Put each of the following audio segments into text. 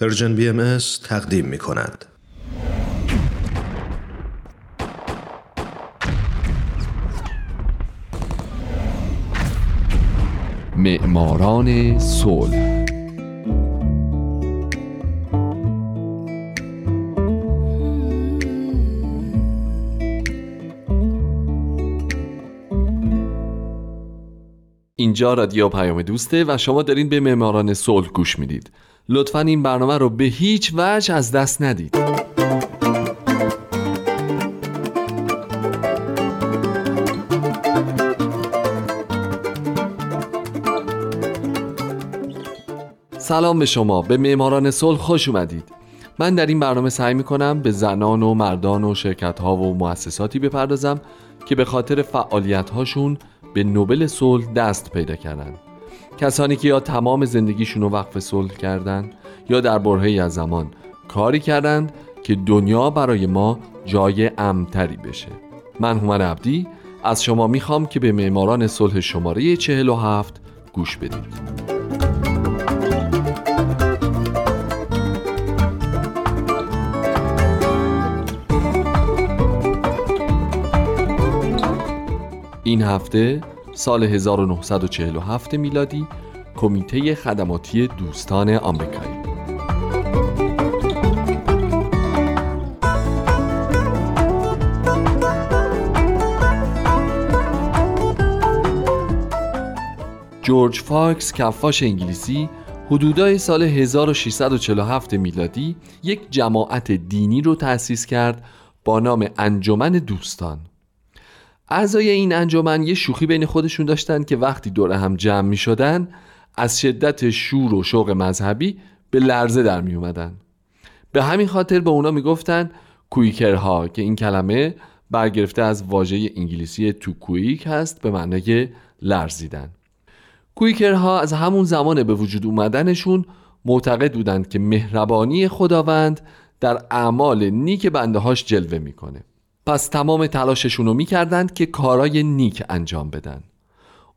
پرژن بی ام تقدیم می کند. معماران صلح اینجا رادیو پیام دوسته و شما دارین به معماران صلح گوش می‌دید لطفا این برنامه رو به هیچ وجه از دست ندید. سلام به شما به معماران صلح خوش اومدید. من در این برنامه سعی می کنم به زنان و مردان و شرکت ها و مؤسساتی بپردازم که به خاطر فعالیت هاشون به نوبل صلح دست پیدا کردن. کسانی که یا تمام زندگیشون رو وقف صلح کردند یا در برهه‌ای از زمان کاری کردند که دنیا برای ما جای امتری بشه. من هومن عبدی از شما می‌خوام که به معماران صلح شماره 47 گوش بدید. این هفته سال 1947 میلادی کمیته خدماتی دوستان آمریکایی. جورج فاکس کفاش انگلیسی حدودای سال 1647 میلادی یک جماعت دینی رو تأسیس کرد با نام انجمن دوستان. اعضای این انجمن یه شوخی بین خودشون داشتن که وقتی دور هم جمع می شدن از شدت شور و شوق مذهبی به لرزه در می اومدن. به همین خاطر به اونا می‌گفتن کویکرها که این کلمه برگرفته از واژه انگلیسی تو کویک هست به معنای لرزیدن. کویکرها از همون زمان به وجود اومدنشون معتقد بودند که مهربانی خداوند در اعمال نیک بنده هاش جلوه می‌کنه. پس تمام تلاششون رو می‌کردند که کارای نیک انجام بدن.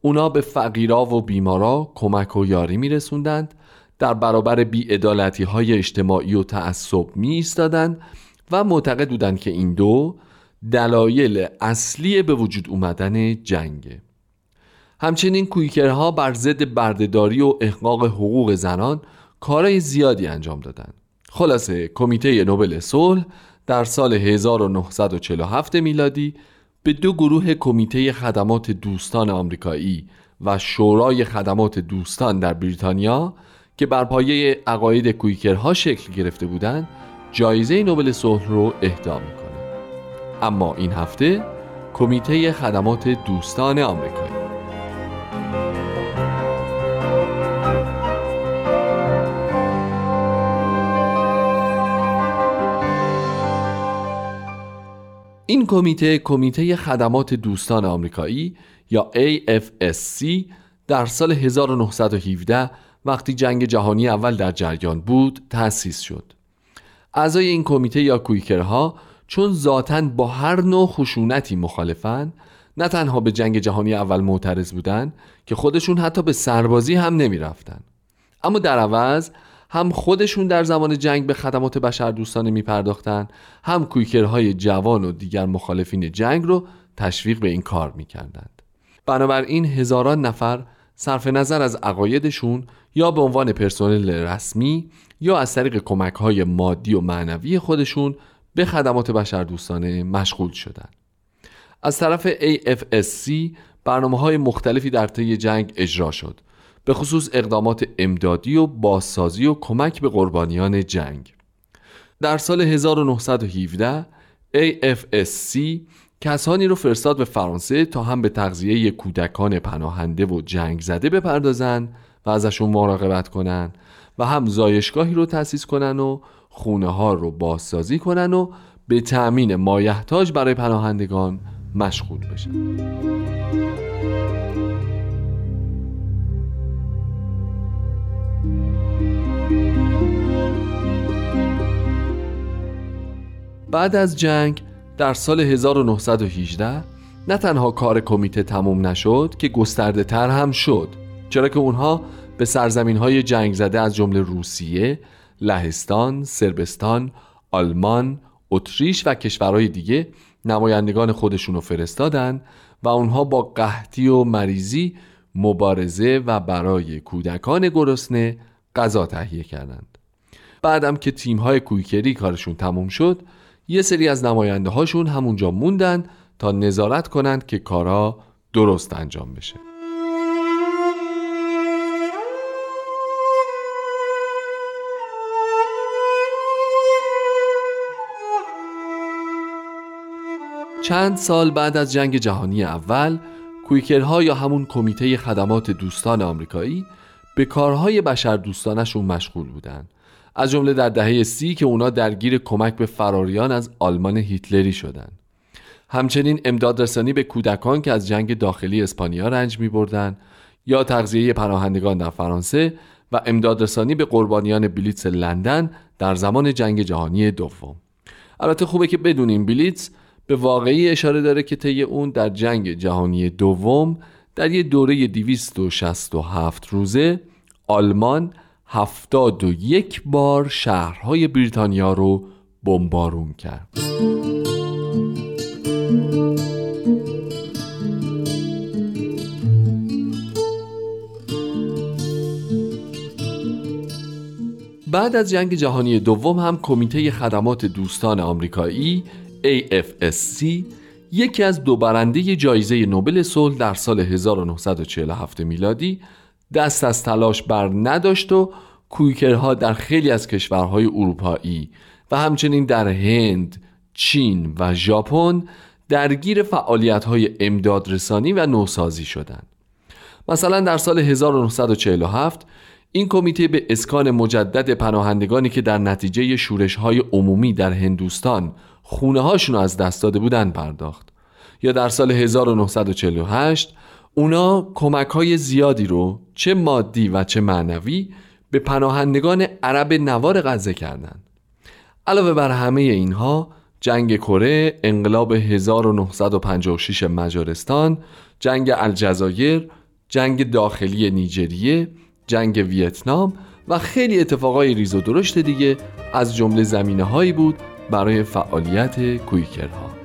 اونا به فقیرا و بیمارا کمک و یاری میرسوندند در برابر بیعدالتی های اجتماعی و تعصب می و معتقد بودند که این دو دلایل اصلی به وجود اومدن جنگه. همچنین کویکرها بر ضد بردهداری و احقاق حقوق زنان کارهای زیادی انجام دادند. خلاصه کمیته نوبل صلح در سال 1947 میلادی به دو گروه کمیته خدمات دوستان آمریکایی و شورای خدمات دوستان در بریتانیا که بر پایه عقاید کویکرها شکل گرفته بودند جایزه نوبل صلح رو اهدا می‌کنه اما این هفته کمیته خدمات دوستان آمریکایی این کمیته کمیته خدمات دوستان آمریکایی یا AFSC در سال 1917 وقتی جنگ جهانی اول در جریان بود تأسیس شد اعضای این کمیته یا کویکرها چون ذاتا با هر نوع خشونتی مخالفن نه تنها به جنگ جهانی اول معترض بودن که خودشون حتی به سربازی هم نمی رفتن. اما در عوض هم خودشون در زمان جنگ به خدمات بشر دوستانه می پرداختن هم کویکرهای جوان و دیگر مخالفین جنگ رو تشویق به این کار می کردند. بنابراین هزاران نفر صرف نظر از عقایدشون یا به عنوان پرسنل رسمی یا از طریق کمک های مادی و معنوی خودشون به خدمات بشر دوستانه مشغول شدند. از طرف AFSC برنامه های مختلفی در طی جنگ اجرا شد به خصوص اقدامات امدادی و بازسازی و کمک به قربانیان جنگ. در سال 1917 AFSC کسانی رو فرستاد به فرانسه تا هم به تغذیه کودکان پناهنده و جنگ زده بپردازند و ازشون مراقبت کنن و هم زایشگاهی رو تأسیس کنن و خونه ها رو بازسازی کنن و به تأمین مایحتاج برای پناهندگان مشغول بشن. بعد از جنگ در سال 1918 نه تنها کار کمیته تموم نشد که گسترده تر هم شد چرا که اونها به سرزمین های جنگ زده از جمله روسیه، لهستان، سربستان، آلمان، اتریش و کشورهای دیگه نمایندگان خودشون رو فرستادن و اونها با قحطی و مریضی مبارزه و برای کودکان گرسنه غذا تهیه کردند. بعدم که تیم های کویکری کارشون تموم شد یه سری از نماینده هاشون همونجا موندن تا نظارت کنند که کارا درست انجام بشه. چند سال بعد از جنگ جهانی اول کویکرها یا همون کمیته خدمات دوستان آمریکایی به کارهای بشر دوستانشون مشغول بودن. از جمله در دهه سی که اونا درگیر کمک به فراریان از آلمان هیتلری شدن. همچنین امداد رسانی به کودکان که از جنگ داخلی اسپانیا رنج می بردن یا تغذیه پناهندگان در فرانسه و امداد رسانی به قربانیان بلیتس لندن در زمان جنگ جهانی دوم. البته خوبه که بدونیم بلیتس به واقعی اشاره داره که طی اون در جنگ جهانی دوم در یه دوره 267 روزه آلمان 71 بار شهرهای بریتانیا رو بمبارون کرد. بعد از جنگ جهانی دوم هم کمیته خدمات دوستان آمریکایی AFSC یکی از دو برنده جایزه نوبل صلح در سال 1947 میلادی دست از تلاش بر نداشت و کویکرها در خیلی از کشورهای اروپایی و همچنین در هند، چین و ژاپن درگیر فعالیت‌های امدادرسانی و نوسازی شدند. مثلا در سال 1947 این کمیته به اسکان مجدد پناهندگانی که در نتیجه شورش های عمومی در هندوستان خونه هاشون از دست داده بودن پرداخت یا در سال 1948 اونا کمک های زیادی رو چه مادی و چه معنوی به پناهندگان عرب نوار غزه کردند. علاوه بر همه اینها جنگ کره، انقلاب 1956 مجارستان، جنگ الجزایر، جنگ داخلی نیجریه، جنگ ویتنام و خیلی اتفاقای ریز و درشت دیگه از جمله زمینه هایی بود برای فعالیت کویکرها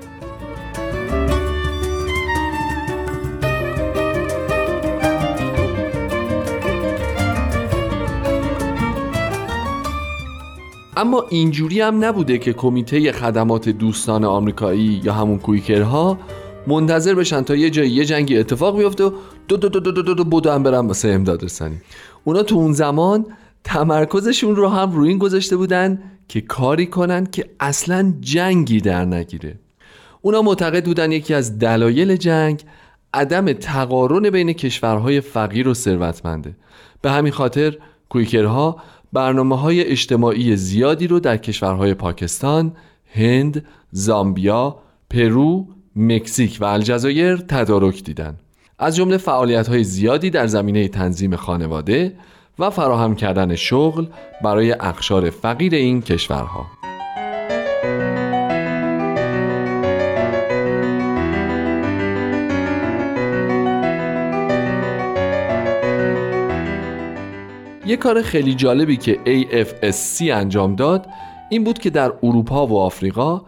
اما اینجوری هم نبوده که کمیته خدمات دوستان آمریکایی یا همون کویکرها منتظر بشن تا یه جایی یه جنگی اتفاق بیفته و دو دو دو دو دو, دو, دو هم برن واسه امداد رسانی. اونا تو اون زمان تمرکزشون رو هم روی این گذاشته بودن که کاری کنن که اصلا جنگی در نگیره. اونا معتقد بودن یکی از دلایل جنگ عدم تقارن بین کشورهای فقیر و ثروتمنده. به همین خاطر کویکرها برنامه های اجتماعی زیادی رو در کشورهای پاکستان، هند، زامبیا، پرو، مکزیک و الجزایر تدارک دیدن. از جمله فعالیت های زیادی در زمینه تنظیم خانواده و فراهم کردن شغل برای اقشار فقیر این کشورها. یک کار خیلی جالبی که AFSC انجام داد این بود که در اروپا و آفریقا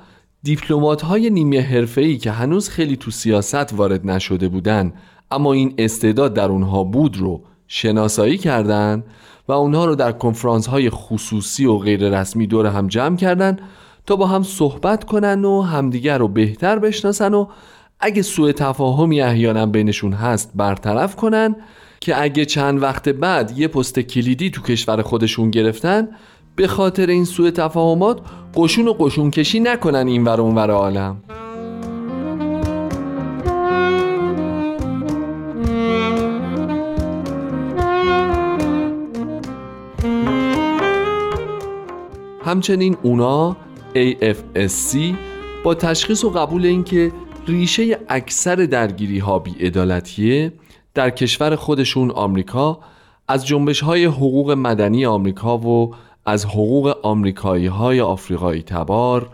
دیپلمات های نیمه حرفه‌ای که هنوز خیلی تو سیاست وارد نشده بودن اما این استعداد در اونها بود رو شناسایی کردند و اونها رو در کنفرانس های خصوصی و غیر رسمی دور هم جمع کردن تا با هم صحبت کنن و همدیگر رو بهتر بشناسن و اگه سوء تفاهمی احیانا بینشون هست برطرف کنن که اگه چند وقت بعد یه پست کلیدی تو کشور خودشون گرفتن به خاطر این سوء تفاهمات قشون و قشون کشی نکنن این ور اون عالم. همچنین اونا AFSC با تشخیص و قبول اینکه ریشه اکثر درگیری ها بیعدالتیه در کشور خودشون آمریکا از جنبش های حقوق مدنی آمریکا و از حقوق آمریکایی های آفریقایی تبار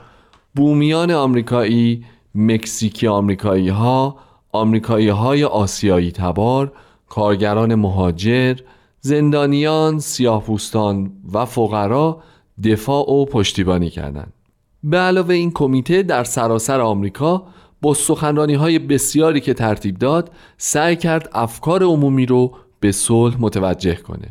بومیان آمریکایی مکزیکی آمریکایی ها آمریکایی های آسیایی تبار کارگران مهاجر زندانیان سیاهپوستان و فقرا دفاع و پشتیبانی کردند. به علاوه این کمیته در سراسر آمریکا با سخنرانی های بسیاری که ترتیب داد سعی کرد افکار عمومی رو به صلح متوجه کنه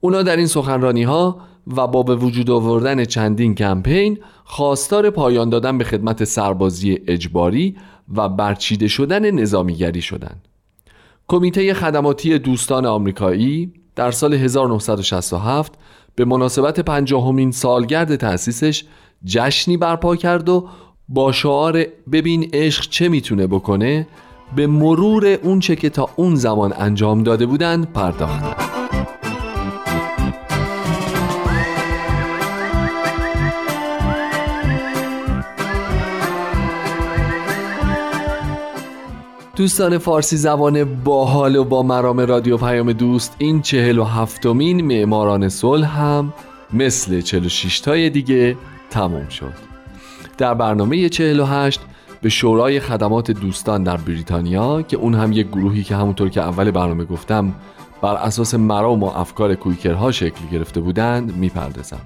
اونا در این سخنرانی ها و با به وجود آوردن چندین کمپین خواستار پایان دادن به خدمت سربازی اجباری و برچیده شدن نظامیگری شدند. کمیته خدماتی دوستان آمریکایی در سال 1967 به مناسبت پنجاهمین سالگرد تأسیسش جشنی برپا کرد و با شعار ببین عشق چه می‌تونه بکنه به مرور اون چه که تا اون زمان انجام داده بودند پرداختند دوستان فارسی زبان باحال و با مرام رادیو پیام دوست این چهل و هفتمین معماران صلح هم مثل چهل و شیشتای دیگه تموم شد. در برنامه 48 به شورای خدمات دوستان در بریتانیا که اون هم یک گروهی که همونطور که اول برنامه گفتم بر اساس مرام و افکار کویکرها شکل گرفته بودند می‌پردازم.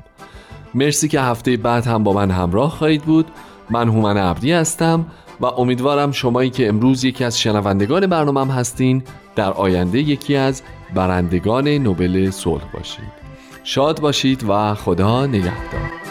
مرسی که هفته بعد هم با من همراه خواهید بود. من هومن عبدی هستم و امیدوارم شمایی که امروز یکی از شنوندگان برنامه هستین در آینده یکی از برندگان نوبل صلح باشید. شاد باشید و خدا نگهدار.